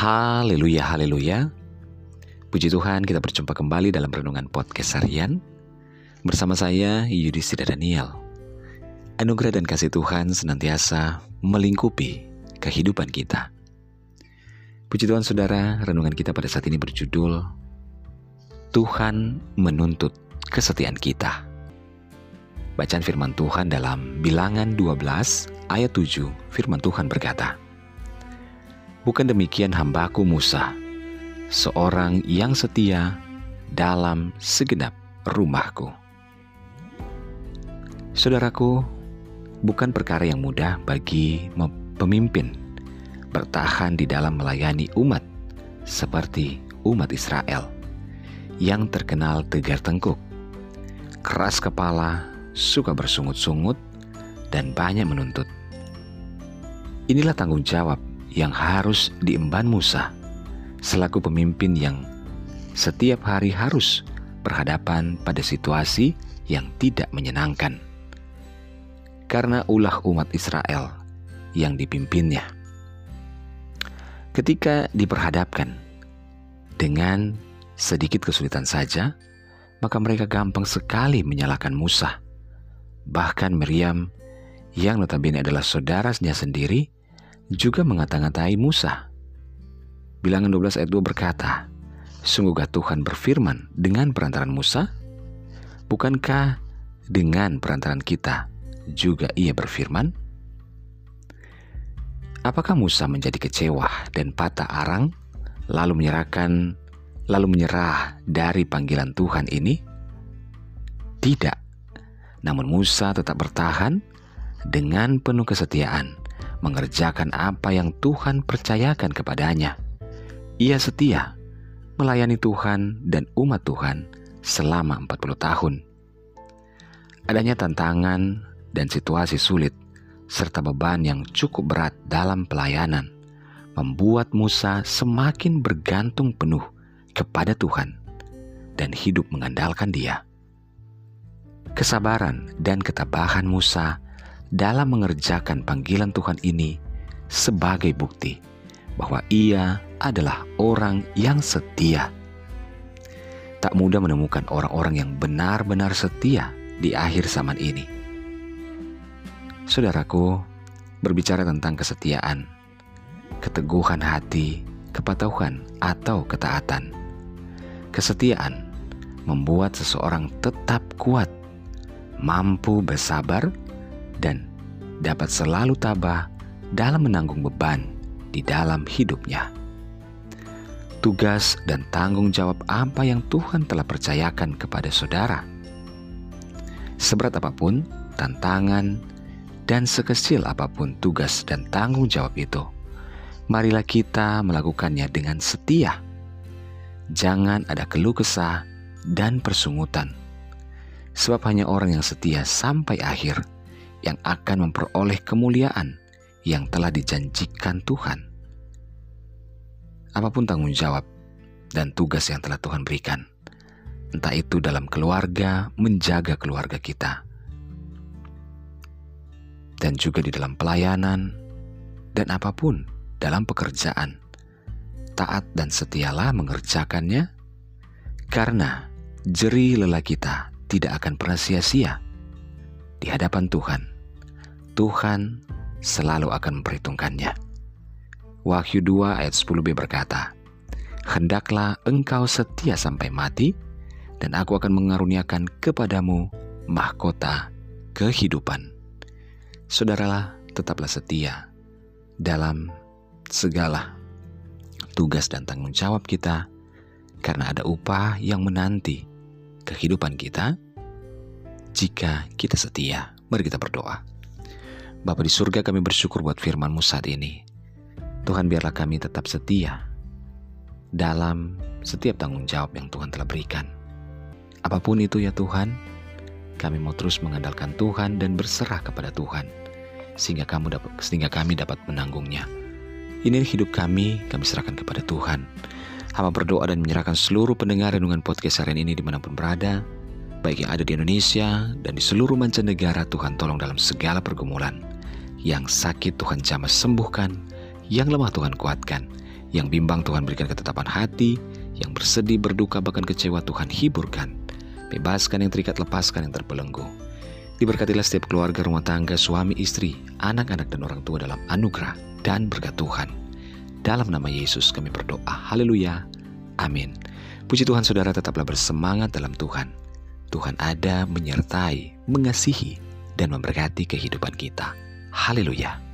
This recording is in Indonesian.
Haleluya, haleluya. Puji Tuhan kita berjumpa kembali dalam Renungan Podcast Harian. Bersama saya Yudhistira Daniel. Anugerah dan kasih Tuhan senantiasa melingkupi kehidupan kita. Puji Tuhan saudara, renungan kita pada saat ini berjudul Tuhan menuntut kesetiaan kita. Bacaan firman Tuhan dalam bilangan 12 ayat 7 firman Tuhan berkata Bukan demikian hambaku Musa, seorang yang setia dalam segenap rumahku. Saudaraku, bukan perkara yang mudah bagi pemimpin bertahan di dalam melayani umat seperti umat Israel yang terkenal tegar tengkuk, keras kepala, suka bersungut-sungut, dan banyak menuntut. Inilah tanggung jawab yang harus diemban Musa selaku pemimpin yang setiap hari harus berhadapan pada situasi yang tidak menyenangkan. Karena ulah umat Israel yang dipimpinnya. Ketika diperhadapkan dengan sedikit kesulitan saja, maka mereka gampang sekali menyalahkan Musa. Bahkan Miriam yang notabene adalah saudaranya sendiri juga mengata-ngatai Musa. Bilangan 12 ayat 2 berkata, Sungguhkah Tuhan berfirman dengan perantaran Musa? Bukankah dengan perantaran kita juga ia berfirman? Apakah Musa menjadi kecewa dan patah arang lalu menyerahkan lalu menyerah dari panggilan Tuhan ini? Tidak. Namun Musa tetap bertahan dengan penuh kesetiaan mengerjakan apa yang Tuhan percayakan kepadanya. Ia setia melayani Tuhan dan umat Tuhan selama 40 tahun. Adanya tantangan dan situasi sulit serta beban yang cukup berat dalam pelayanan membuat Musa semakin bergantung penuh kepada Tuhan dan hidup mengandalkan Dia. Kesabaran dan ketabahan Musa dalam mengerjakan panggilan Tuhan ini sebagai bukti bahwa ia adalah orang yang setia. Tak mudah menemukan orang-orang yang benar-benar setia di akhir zaman ini. Saudaraku, berbicara tentang kesetiaan, keteguhan hati, kepatuhan, atau ketaatan. Kesetiaan membuat seseorang tetap kuat, mampu bersabar, dan dapat selalu tabah dalam menanggung beban di dalam hidupnya. Tugas dan tanggung jawab apa yang Tuhan telah percayakan kepada saudara. Seberat apa pun tantangan dan sekecil apa pun tugas dan tanggung jawab itu, marilah kita melakukannya dengan setia. Jangan ada keluh kesah dan persungutan, sebab hanya orang yang setia sampai akhir yang akan memperoleh kemuliaan yang telah dijanjikan Tuhan. Apa pun tanggung jawab dan tugas yang telah Tuhan berikan, entah itu dalam keluarga, menjaga keluarga kita, dan juga di dalam pelayanan, dan apa pun dalam pekerjaan, taat dan setialah mengerjakannya, karena jeri lelah kita tidak akan pernah sia-sia di hadapan Tuhan Tuhan selalu akan memperhitungkannya. Wahyu 2 ayat 10b berkata, Hendaklah engkau setia sampai mati, dan aku akan mengaruniakan kepadamu mahkota kehidupan. Saudaralah, tetaplah setia dalam segala tugas dan tanggung jawab kita, karena ada upah yang menanti kehidupan kita jika kita setia. Mari kita berdoa. Bapa di surga kami bersyukur buat firman-Mu saat ini. Tuhan biarlah kami tetap setia dalam setiap tanggung jawab yang Tuhan telah berikan. Apa pun itu ya Tuhan, kami mau terus mengandalkan Tuhan dan berserah kepada Tuhan sehingga kamu dapat sehingga kami dapat menanggungnya. Ini hidup kami, kami serahkan kepada Tuhan. Hamba berdoa dan menyerahkan seluruh pendengar renungan podcast harian ini di mana pun berada, baik yang ada di Indonesia dan di seluruh mancanegara Tuhan tolong dalam segala pergumulan. Yang sakit Tuhan jamah sembuhkan, yang lemah Tuhan kuatkan, Yang bimbang Tuhan berikan ketetapan hati, yang bersedih, berduka, bahkan kecewa Tuhan hiburkan. Bebaskan yang terikat, lepaskan yang terbelenggu. Diberkatilah setiap keluarga rumah tangga, suami, istri, anak-anak dan orang tua dalam anugerah dan berkat Tuhan. Dalam nama Yesus kami berdoa. Haleluya. Amin. Puji Tuhan saudara tetaplah bersemangat dalam Tuhan. Tuhan ada menyertai, mengasihi, dan memberkati kehidupan kita. Haleluya.